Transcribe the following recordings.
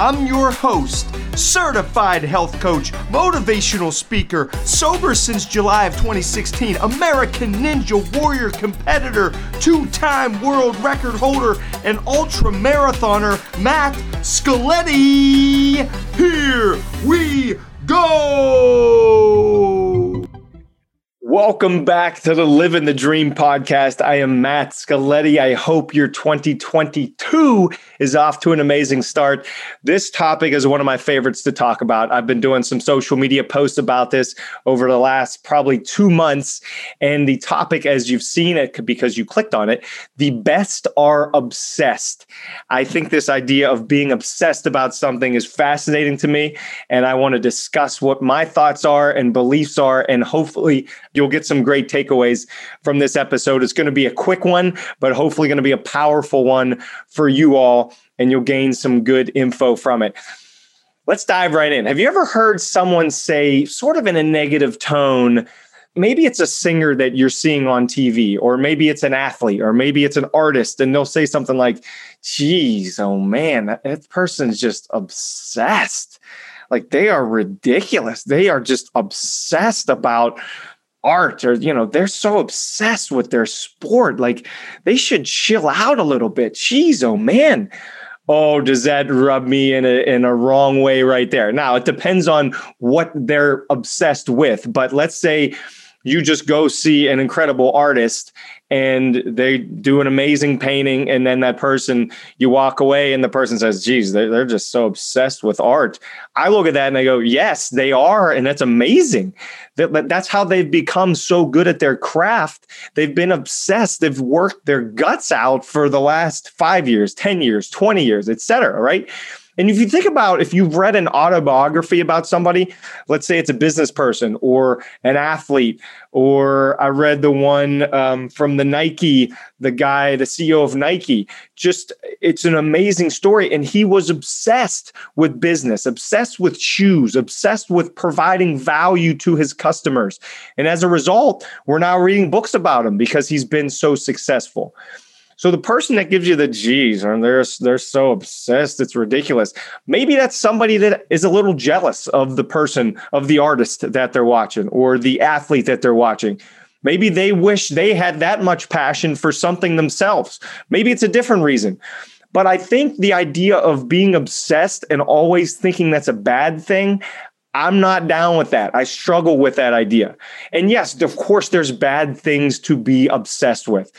I'm your host, certified health coach, motivational speaker, sober since July of 2016, American Ninja Warrior competitor, two time world record holder, and ultra marathoner, Matt Scaletti. Here we go! Welcome back to the Living the Dream podcast. I am Matt Scaletti. I hope your 2022 is off to an amazing start. This topic is one of my favorites to talk about. I've been doing some social media posts about this over the last probably two months. And the topic, as you've seen it because you clicked on it, the best are obsessed. I think this idea of being obsessed about something is fascinating to me. And I want to discuss what my thoughts are and beliefs are. And hopefully, you'll get some great takeaways from this episode. It's going to be a quick one, but hopefully, going to be a powerful one for you all and you'll gain some good info from it. Let's dive right in. Have you ever heard someone say, sort of in a negative tone, maybe it's a singer that you're seeing on TV, or maybe it's an athlete, or maybe it's an artist, and they'll say something like, geez, oh man, that, that person's just obsessed. Like they are ridiculous. They are just obsessed about art or you know they're so obsessed with their sport like they should chill out a little bit jeez oh man oh, does that rub me in a in a wrong way right there? Now it depends on what they're obsessed with, but let's say you just go see an incredible artist and they do an amazing painting and then that person you walk away and the person says geez they're, just so obsessed with art. I look at that and i go yes they are and that's amazing. That, that's how they've become so good at their craft. They've been obsessed. They've worked their guts out for the last five years 10 years 20 years etc right and if you think about if you've read an autobiography about somebody, let's say it's a business person or an athlete, or I read the one um, from the Nike, the guy, the CEO of Nike. Just it's an amazing story. And he was obsessed with business, obsessed with shoes, obsessed with providing value to his customers. And as a result, we're now reading books about him because he's been so successful. So the person that gives you the G's, and they're they're so obsessed, it's ridiculous. Maybe that's somebody that is a little jealous of the person, of the artist that they're watching, or the athlete that they're watching. Maybe they wish they had that much passion for something themselves. Maybe it's a different reason. But I think the idea of being obsessed and always thinking that's a bad thing, I'm not down with that. I struggle with that idea. And yes, of course, there's bad things to be obsessed with.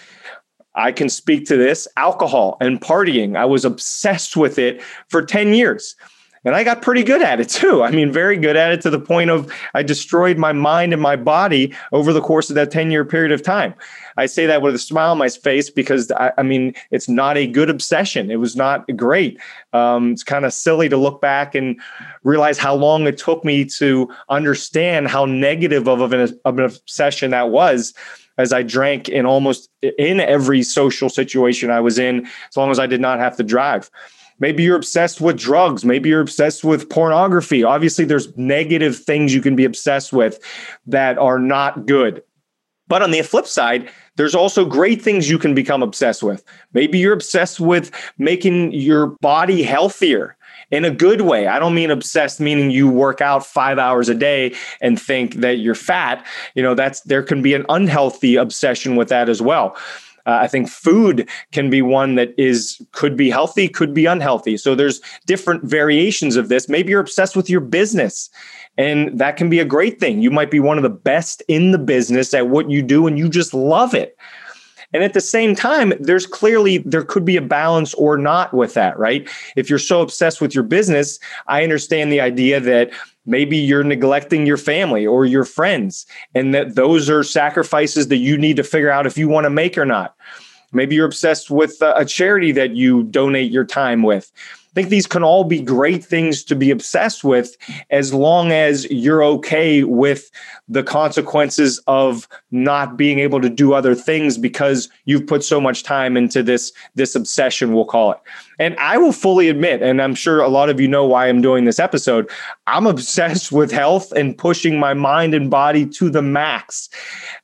I can speak to this alcohol and partying. I was obsessed with it for 10 years. And I got pretty good at it too. I mean, very good at it to the point of I destroyed my mind and my body over the course of that 10 year period of time. I say that with a smile on my face because I, I mean, it's not a good obsession. It was not great. Um, it's kind of silly to look back and realize how long it took me to understand how negative of an, of an obsession that was as I drank in almost in every social situation I was in, as long as I did not have to drive. Maybe you're obsessed with drugs. Maybe you're obsessed with pornography. Obviously, there's negative things you can be obsessed with that are not good. But on the flip side, there's also great things you can become obsessed with. Maybe you're obsessed with making your body healthier in a good way. I don't mean obsessed, meaning you work out five hours a day and think that you're fat. You know, that's there can be an unhealthy obsession with that as well. Uh, I think food can be one that is could be healthy, could be unhealthy. So there's different variations of this. Maybe you're obsessed with your business, and that can be a great thing. You might be one of the best in the business at what you do, and you just love it. And at the same time, there's clearly there could be a balance or not with that, right? If you're so obsessed with your business, I understand the idea that maybe you're neglecting your family or your friends and that those are sacrifices that you need to figure out if you want to make or not. Maybe you're obsessed with uh, a charity that you donate your time with. Think these can all be great things to be obsessed with as long as you're okay with the consequences of not being able to do other things because you've put so much time into this this obsession we'll call it. And i will fully admit and i'm sure a lot of you know why i'm doing this episode i'm obsessed with health and pushing my mind and body to the max.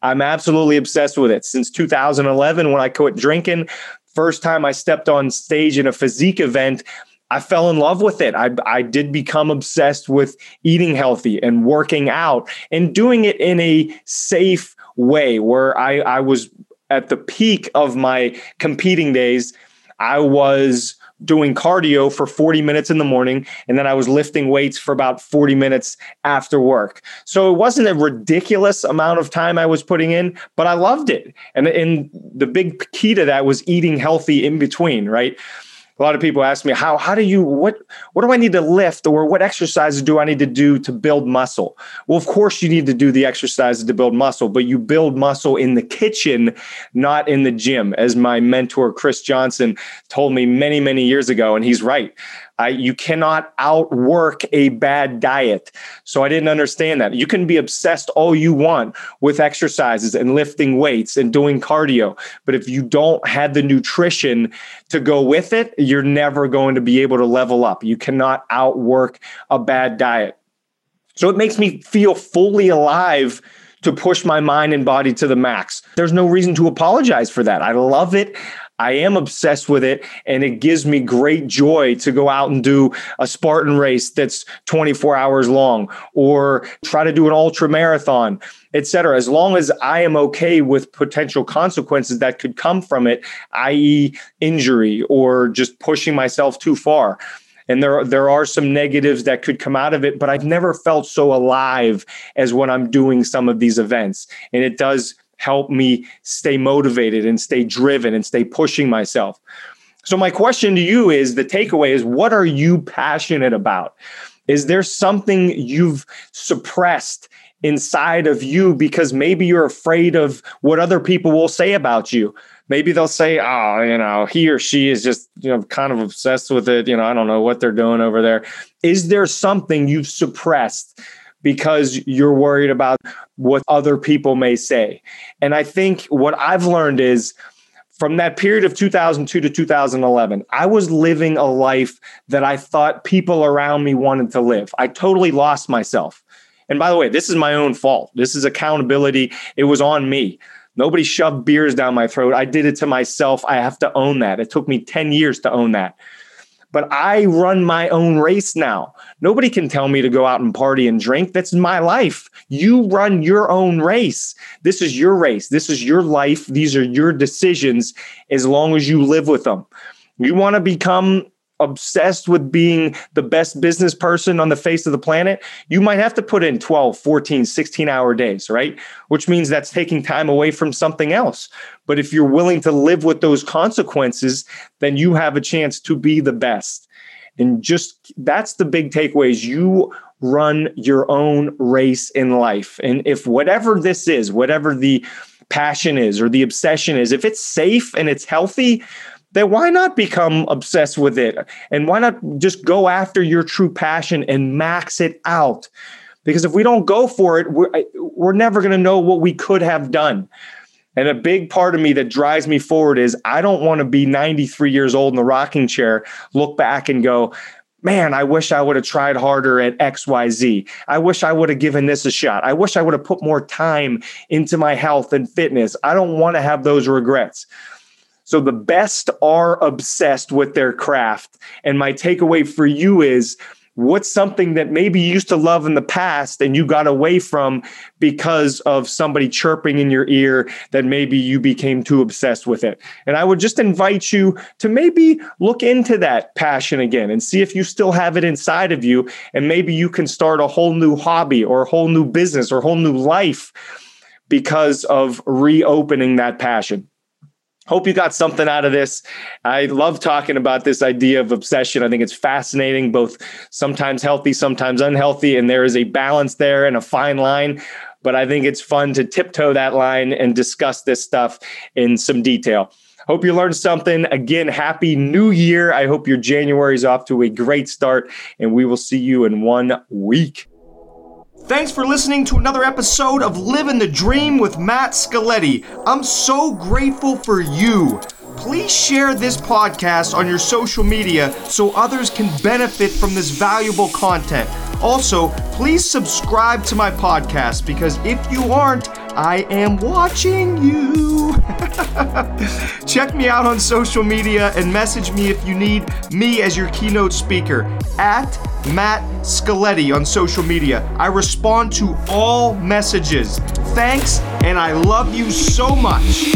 I'm absolutely obsessed with it. Since 2011 when i quit drinking first time i stepped on stage in a physique event I fell in love with it. I, I did become obsessed with eating healthy and working out and doing it in a safe way where I, I was at the peak of my competing days. I was doing cardio for 40 minutes in the morning and then I was lifting weights for about 40 minutes after work. So it wasn't a ridiculous amount of time I was putting in, but I loved it. And and the big key to that was eating healthy in between, right? A lot of people ask me how how do you what what do I need to lift or what exercises do I need to do to build muscle? Well, of course you need to do the exercises to build muscle, but you build muscle in the kitchen, not in the gym, as my mentor Chris Johnson told me many many years ago and he's right. I, you cannot outwork a bad diet. So I didn't understand that. You can be obsessed all you want with exercises and lifting weights and doing cardio. But if you don't have the nutrition to go with it, you're never going to be able to level up. You cannot outwork a bad diet. So it makes me feel fully alive to push my mind and body to the max. There's no reason to apologize for that. I love it. I am obsessed with it and it gives me great joy to go out and do a Spartan race that's 24 hours long or try to do an ultra marathon, etc. As long as I am okay with potential consequences that could come from it, i.e. injury or just pushing myself too far. And there, there are some negatives that could come out of it, but I've never felt so alive as when I'm doing some of these events. And it does help me stay motivated and stay driven and stay pushing myself. So, my question to you is the takeaway is what are you passionate about? Is there something you've suppressed inside of you because maybe you're afraid of what other people will say about you? Maybe they'll say, oh, you know, he or she is just, you know, kind of obsessed with it. You know, I don't know what they're doing over there. Is there something you've suppressed because you're worried about what other people may say. And I think what I've learned is from that period of 2002 to 2011, I was living a life that I thought people around me wanted to live. I totally lost myself. And by the way, this is my own fault. This is accountability. It was on me. Nobody shoved beers down my throat. I did it to myself. I have to own that. It took me 10 years to own that but I run my own race now. Nobody can tell me to go out and party and drink. That's my life. You run your own race. This is your race. This is your life. These are your decisions as long as you live with them. You want to become obsessed with being the best business person on the face of the planet, you might have to put in 12, 14, 16 hour days, right? Which means that's taking time away from something else. But if you're willing to live with those consequences, then you have a chance to be the best. And just that's the big takeaways. You run your own race in life. And if whatever this is, whatever the passion is or the obsession is, if it's safe and it's healthy, then why not become obsessed with it? And why not just go after your true passion and max it out? Because if we don't go for it, we're, we're never going to know what we could have done. And a big part of me that drives me forward is I don't want to be 93 years old in the rocking chair, look back and go, man, I wish I would have tried harder at XYZ. I wish I would have given this a shot. I wish I would have put more time into my health and fitness. I don't want to have those regrets. So the best are obsessed with their craft. And my takeaway for you is what's something that maybe you used to love in the past and you got away from because of somebody chirping in your ear that maybe you became too obsessed with it. And I would just invite you to maybe look into that passion again and see if you still have it inside of you. And maybe you can start a whole new hobby or a whole new business or a whole new life because of reopening that passion. Hope you got something out of this. I love talking about this idea of obsession. I think it's fascinating, both sometimes healthy, sometimes unhealthy, and there is a balance there and a fine line. But I think it's fun to tiptoe that line and discuss this stuff in some detail. Hope you learned something. Again, happy new year. I hope your January is off to a great start, and we will see you in one week. Thanks for listening to another episode of Living the Dream with Matt Scaletti. I'm so grateful for you. Please share this podcast on your social media so others can benefit from this valuable content. Also, please subscribe to my podcast because if you aren't, I am watching you. Check me out on social media and message me if you need me as your keynote speaker at Matt Scaletti on social media. I respond to all messages. Thanks, and I love you so much.